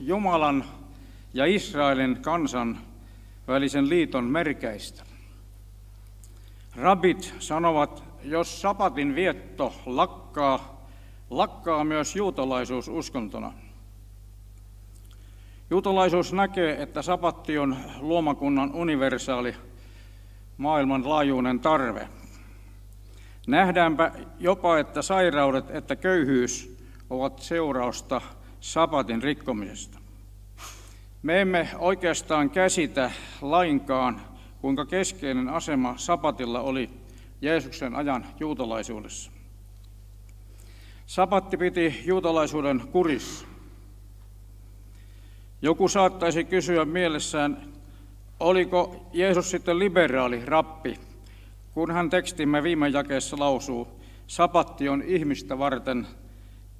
Jumalan ja Israelin kansan välisen liiton merkeistä. Rabit sanovat, jos sapatin vietto lakkaa, lakkaa myös juutalaisuus uskontona. Juutalaisuus näkee, että sapatti on luomakunnan universaali maailmanlaajuinen tarve. Nähdäänpä jopa, että sairaudet että köyhyys ovat seurausta sapatin rikkomisesta. Me emme oikeastaan käsitä lainkaan, kuinka keskeinen asema sapatilla oli Jeesuksen ajan juutalaisuudessa. Sapatti piti juutalaisuuden kurissa. Joku saattaisi kysyä mielessään, oliko Jeesus sitten liberaali rappi, kun hän tekstimme viime jakeessa lausuu, sapatti on ihmistä varten,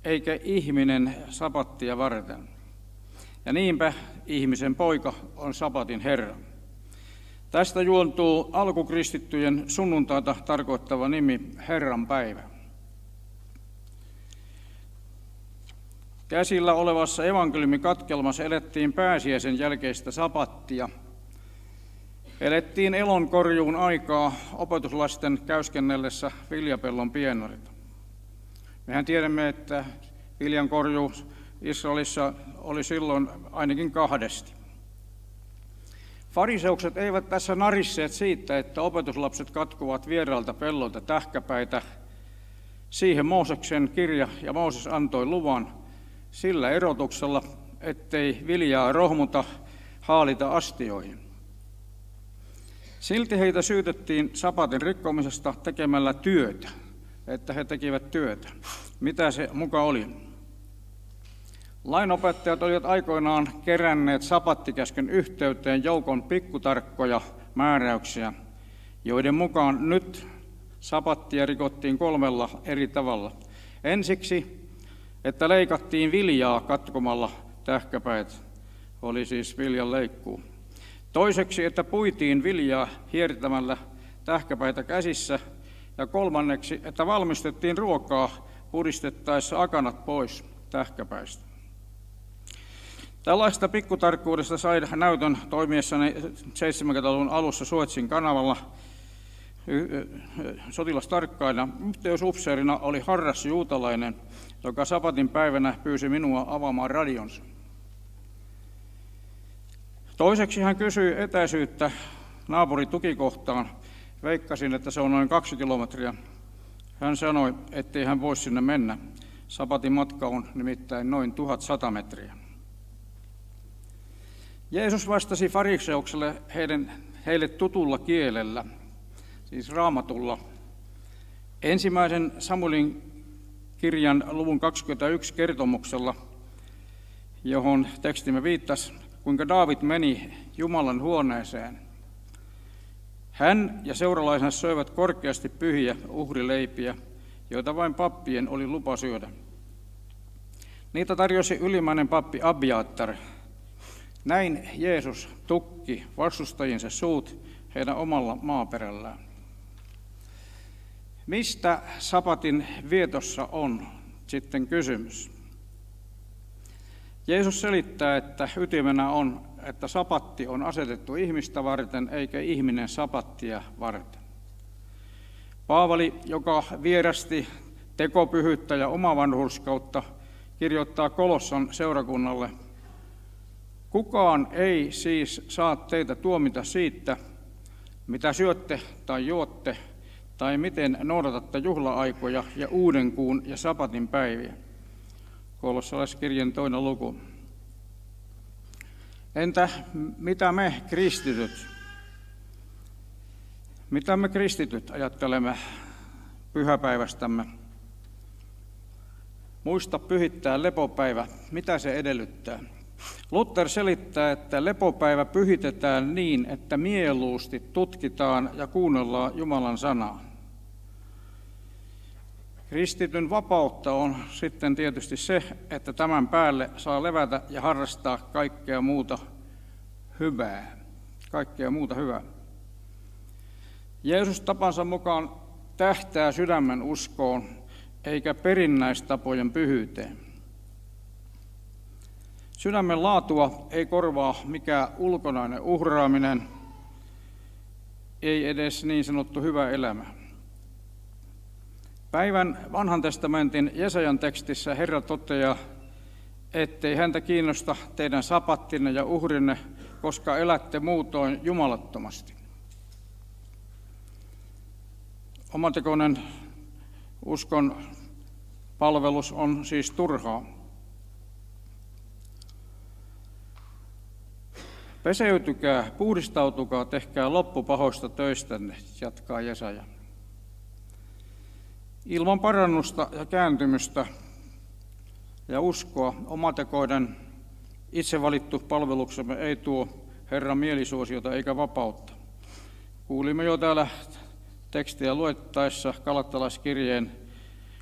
eikä ihminen sapattia varten. Ja niinpä ihmisen poika on sapatin Herra. Tästä juontuu alkukristittyjen sunnuntaita tarkoittava nimi Herran päivä. Käsillä olevassa evankeliumikatkelmassa elettiin pääsiäisen jälkeistä sapattia. Elettiin elonkorjuun aikaa opetuslasten käyskennellessä viljapellon pienarit. Mehän tiedämme, että viljankorjuu Israelissa oli silloin ainakin kahdesti. Fariseukset eivät tässä narisseet siitä, että opetuslapset katkuvat vieraalta pellolta tähkäpäitä. Siihen Mooseksen kirja ja Mooses antoi luvan sillä erotuksella, ettei viljaa rohmuta haalita astioihin. Silti heitä syytettiin sapatin rikkomisesta tekemällä työtä, että he tekivät työtä. Mitä se muka oli? Lainopettajat olivat aikoinaan keränneet sapattikäskyn yhteyteen joukon pikkutarkkoja määräyksiä, joiden mukaan nyt sapattia rikottiin kolmella eri tavalla. Ensiksi, että leikattiin viljaa katkomalla tähkäpäät, oli siis viljan leikkuu. Toiseksi, että puitiin viljaa hiertämällä tähkäpäitä käsissä. Ja kolmanneksi, että valmistettiin ruokaa puristettaessa akanat pois tähkäpäistä. Tällaista pikkutarkkuudesta sai näytön toimiessani 70-luvun alussa Suetsin kanavalla sotilastarkkaina. Yhteysupseerina oli harras juutalainen, joka sapatin päivänä pyysi minua avaamaan radionsa. Toiseksi hän kysyi etäisyyttä naapuritukikohtaan. Veikkasin, että se on noin kaksi kilometriä. Hän sanoi, ettei hän voi sinne mennä. Sapatin matka on nimittäin noin 1100 metriä. Jeesus vastasi fariseukselle heidän, heille tutulla kielellä, siis raamatulla. Ensimmäisen Samuelin kirjan luvun 21 kertomuksella, johon tekstimme viittasi, kuinka Daavid meni Jumalan huoneeseen. Hän ja seuralaisensa söivät korkeasti pyhiä uhrileipiä, joita vain pappien oli lupa syödä. Niitä tarjosi ylimmäinen pappi Abiatar, näin Jeesus tukki vastustajinsa suut heidän omalla maaperällään. Mistä sapatin vietossa on sitten kysymys? Jeesus selittää, että ytimenä on, että sapatti on asetettu ihmistä varten eikä ihminen sapattia varten. Paavali, joka vierasti tekopyhyyttä ja omavanhurskautta, kirjoittaa Kolossan seurakunnalle – Kukaan ei siis saa teitä tuomita siitä, mitä syötte tai juotte, tai miten noudatatte juhla-aikoja ja uuden kuun ja sapatin päiviä. Kolossalaiskirjan toinen luku. Entä mitä me kristityt? Mitä me kristityt ajattelemme pyhäpäivästämme? Muista pyhittää lepopäivä. Mitä se edellyttää? Luther selittää, että lepopäivä pyhitetään niin, että mieluusti tutkitaan ja kuunnellaan Jumalan sanaa. Kristityn vapautta on sitten tietysti se, että tämän päälle saa levätä ja harrastaa kaikkea muuta hyvää. Kaikkea muuta hyvää. Jeesus tapansa mukaan tähtää sydämen uskoon eikä perinnäistapojen pyhyyteen. Sydämen laatua ei korvaa mikään ulkonainen uhraaminen, ei edes niin sanottu hyvä elämä. Päivän vanhan testamentin Jesajan tekstissä Herra toteaa, ettei häntä kiinnosta teidän sapattinne ja uhrinne, koska elätte muutoin jumalattomasti. Omatekoinen uskon palvelus on siis turhaa. Peseytykää, puhdistautukaa, tehkää loppu pahoista töistänne, jatkaa Jesaja. Ilman parannusta ja kääntymystä ja uskoa omatekoiden itse valittu palveluksemme ei tuo Herran mielisuosiota eikä vapautta. Kuulimme jo täällä tekstiä luettaessa kalattalaiskirjeen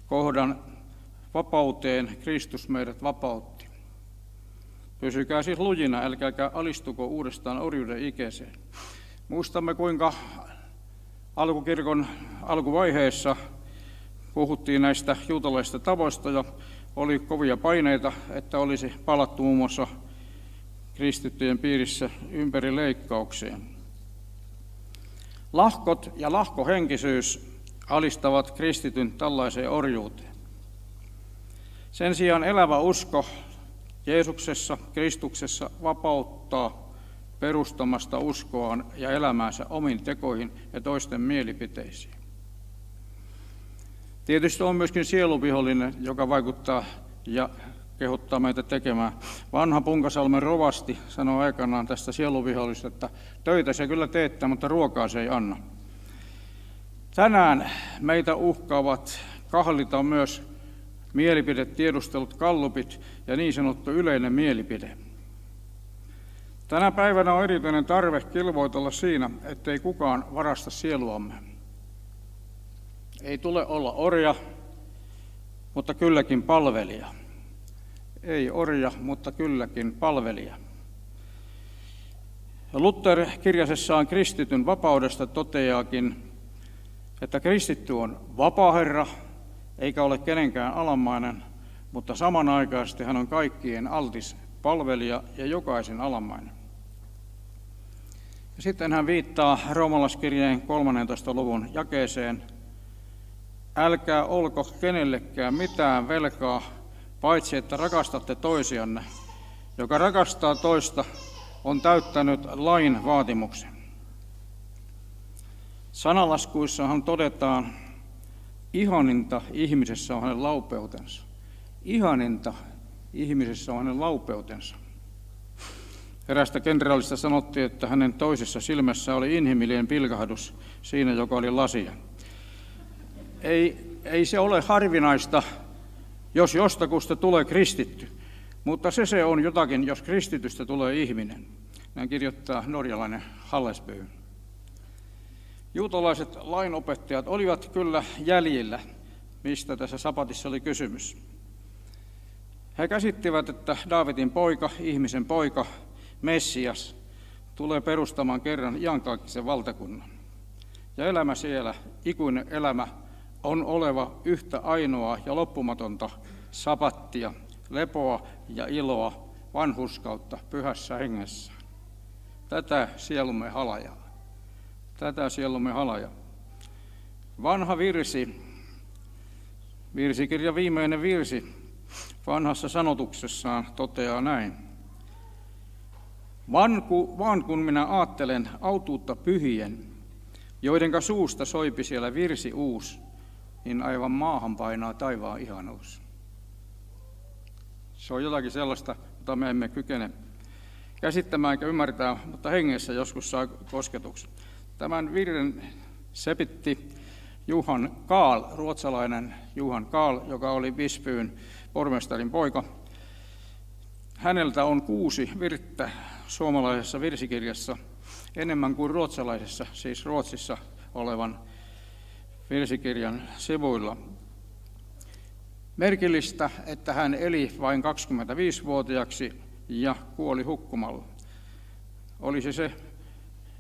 kohdan vapauteen Kristus meidät vapautti. Pysykää siis lujina, älkääkä alistuko uudestaan orjuuden ikeeseen. Muistamme, kuinka alkukirkon alkuvaiheessa puhuttiin näistä juutalaisista tavoista ja oli kovia paineita, että olisi palattu muun muassa kristittyjen piirissä ympäri leikkaukseen. Lahkot ja lahkohenkisyys alistavat kristityn tällaiseen orjuuteen. Sen sijaan elävä usko Jeesuksessa, Kristuksessa vapauttaa perustamasta uskoaan ja elämäänsä omiin tekoihin ja toisten mielipiteisiin. Tietysti on myöskin sieluvihollinen, joka vaikuttaa ja kehottaa meitä tekemään. Vanha Punkasalmen rovasti sanoi aikanaan tästä sieluvihollisesta, että töitä se kyllä teettää, mutta ruokaa se ei anna. Tänään meitä uhkaavat kahlita myös mielipidetiedustelut, kallupit ja niin sanottu yleinen mielipide. Tänä päivänä on erityinen tarve kilvoitella siinä, ettei kukaan varasta sieluamme. Ei tule olla orja, mutta kylläkin palvelija. Ei orja, mutta kylläkin palvelija. Luther kirjasessaan kristityn vapaudesta toteaakin, että kristitty on vapaa herra, eikä ole kenenkään alamainen, mutta samanaikaisesti hän on kaikkien altis palvelija ja jokaisen alamainen. Ja sitten hän viittaa roomalaskirjeen 13. luvun jakeeseen – älkää olko kenellekään mitään velkaa, paitsi että rakastatte toisianne. Joka rakastaa toista, on täyttänyt lain vaatimuksen. Sanalaskuissahan todetaan, ihaninta ihmisessä on hänen laupeutensa. Ihaninta ihmisessä on hänen laupeutensa. Erästä kenraalista sanottiin, että hänen toisessa silmässä oli inhimillinen pilkahdus siinä, joka oli lasia ei, ei se ole harvinaista, jos jostakusta tulee kristitty. Mutta se se on jotakin, jos kristitystä tulee ihminen. Näin kirjoittaa norjalainen Hallesby. Juutalaiset lainopettajat olivat kyllä jäljillä, mistä tässä sapatissa oli kysymys. He käsittivät, että Daavidin poika, ihmisen poika, Messias, tulee perustamaan kerran iankaikkisen valtakunnan. Ja elämä siellä, ikuinen elämä, on oleva yhtä ainoa ja loppumatonta sapattia, lepoa ja iloa, vanhuskautta pyhässä hengessä. Tätä sielumme halajaa. Tätä sielumme halajaa. Vanha virsi, virsikirja viimeinen virsi, vanhassa sanotuksessaan toteaa näin. Vaan, ku, vaan kun minä ajattelen autuutta pyhien, joidenka suusta soipi siellä virsi uus, niin aivan maahan painaa taivaan ihanuus. Se on jotakin sellaista, jota me emme kykene käsittämään eikä ymmärtää, mutta hengessä joskus saa kosketuksen. Tämän virren sepitti Juhan Kaal, ruotsalainen Juhan Kaal, joka oli Vispyyn pormestarin poika. Häneltä on kuusi virttä suomalaisessa virsikirjassa enemmän kuin ruotsalaisessa, siis Ruotsissa olevan virsikirjan sivuilla. Merkillistä, että hän eli vain 25-vuotiaaksi ja kuoli hukkumalla. Olisi se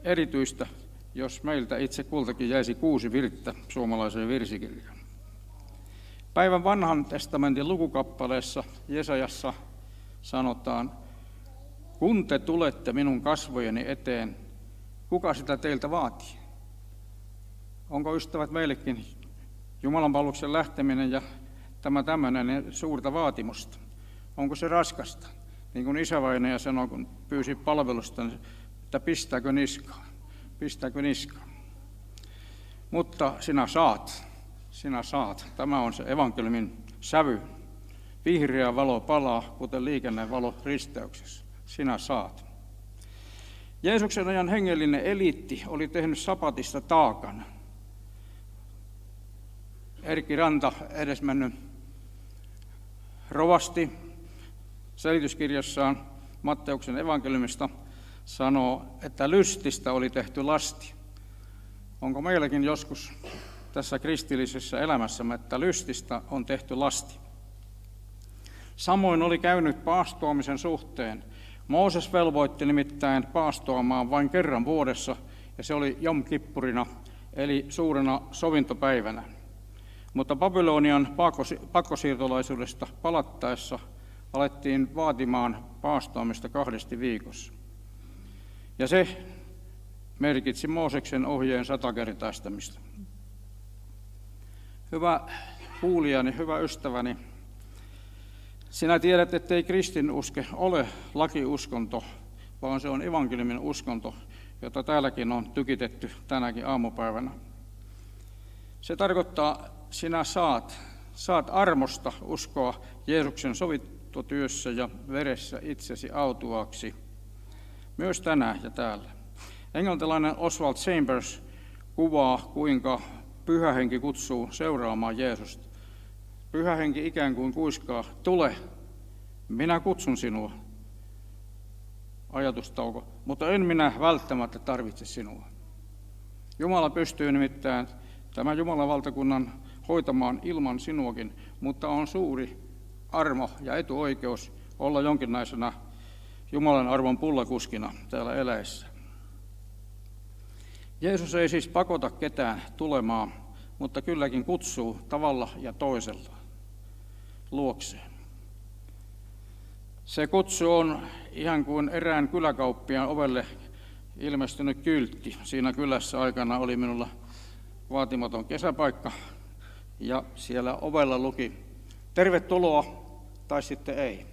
erityistä, jos meiltä itse kultakin jäisi kuusi virttä suomalaiseen virsikirjaan. Päivän vanhan testamentin lukukappaleessa Jesajassa sanotaan, kun te tulette minun kasvojeni eteen, kuka sitä teiltä vaatii? Onko ystävät meillekin Jumalan palveluksen lähteminen ja tämä tämmöinen suurta vaatimusta? Onko se raskasta? Niin kuin isävainaja sanoi, kun pyysi palvelusta, että pistääkö niskaan? Pistääkö niskaan? Mutta sinä saat, sinä saat. Tämä on se evankeliumin sävy. Vihreä valo palaa, kuten liikennevalo risteyksessä. Sinä saat. Jeesuksen ajan hengellinen eliitti oli tehnyt sapatista taakan. Erkki Ranta, edesmennyt rovasti, selityskirjassaan Matteuksen evankeliumista sanoo, että lystistä oli tehty lasti. Onko meilläkin joskus tässä kristillisessä elämässämme, että lystistä on tehty lasti? Samoin oli käynyt paastoamisen suhteen. Mooses velvoitti nimittäin paastoamaan vain kerran vuodessa, ja se oli Jom Kippurina, eli suurena sovintopäivänä. Mutta Babylonian pakkosiirtolaisuudesta palattaessa alettiin vaatimaan paastoamista kahdesti viikossa. Ja se merkitsi Mooseksen ohjeen satakertaistamista. Hyvä kuulijani, hyvä ystäväni, sinä tiedät, ettei kristinuske ole lakiuskonto, vaan se on evankeliumin uskonto, jota täälläkin on tykitetty tänäkin aamupäivänä. Se tarkoittaa, sinä saat, saat armosta uskoa Jeesuksen sovittotyössä ja veressä itsesi autuaksi, myös tänään ja täällä. Englantilainen Oswald Chambers kuvaa, kuinka pyhä henki kutsuu seuraamaan Jeesusta. Pyhä henki ikään kuin kuiskaa, tule, minä kutsun sinua. Ajatustauko, mutta en minä välttämättä tarvitse sinua. Jumala pystyy nimittäin tämän Jumalan valtakunnan hoitamaan ilman sinuakin, mutta on suuri armo ja etuoikeus olla jonkinlaisena Jumalan arvon pullakuskina täällä eläessä. Jeesus ei siis pakota ketään tulemaan, mutta kylläkin kutsuu tavalla ja toisella luokseen. Se kutsu on ihan kuin erään kyläkauppiaan ovelle ilmestynyt kyltti. Siinä kylässä aikana oli minulla vaatimaton kesäpaikka ja siellä ovella luki tervetuloa tai sitten ei.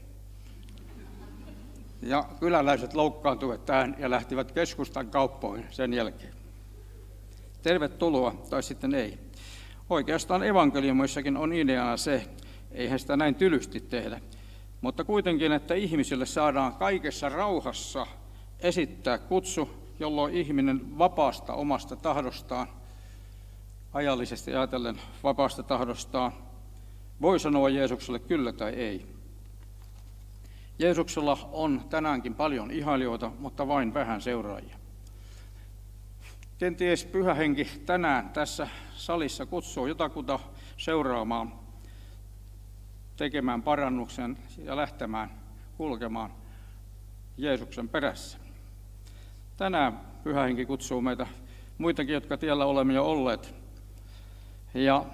Ja kyläläiset loukkaantuivat tähän ja lähtivät keskustan kauppoihin sen jälkeen. Tervetuloa tai sitten ei. Oikeastaan evankeliumissakin on ideana se, eihän sitä näin tylysti tehdä, mutta kuitenkin, että ihmisille saadaan kaikessa rauhassa esittää kutsu, jolloin ihminen vapaasta omasta tahdostaan, ajallisesti ajatellen vapaasta tahdostaan, voi sanoa Jeesukselle kyllä tai ei. Jeesuksella on tänäänkin paljon ihailijoita, mutta vain vähän seuraajia. Kenties pyhä henki tänään tässä salissa kutsuu jotakuta seuraamaan, tekemään parannuksen ja lähtemään kulkemaan Jeesuksen perässä. Tänään pyhä henki kutsuu meitä muitakin, jotka tiellä olemme jo olleet. Ja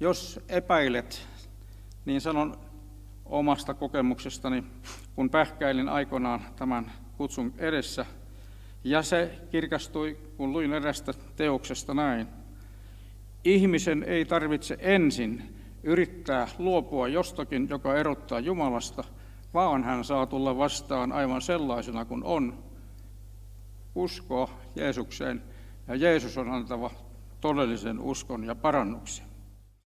jos epäilet, niin sanon omasta kokemuksestani, kun pähkäilin aikoinaan tämän kutsun edessä – ja se kirkastui, kun luin erästä teoksesta näin. Ihmisen ei tarvitse ensin yrittää luopua jostakin, joka erottaa Jumalasta, vaan hän saa tulla vastaan aivan sellaisena kuin on. Uskoa Jeesukseen, ja Jeesus on antava todellisen uskon ja parannuksen.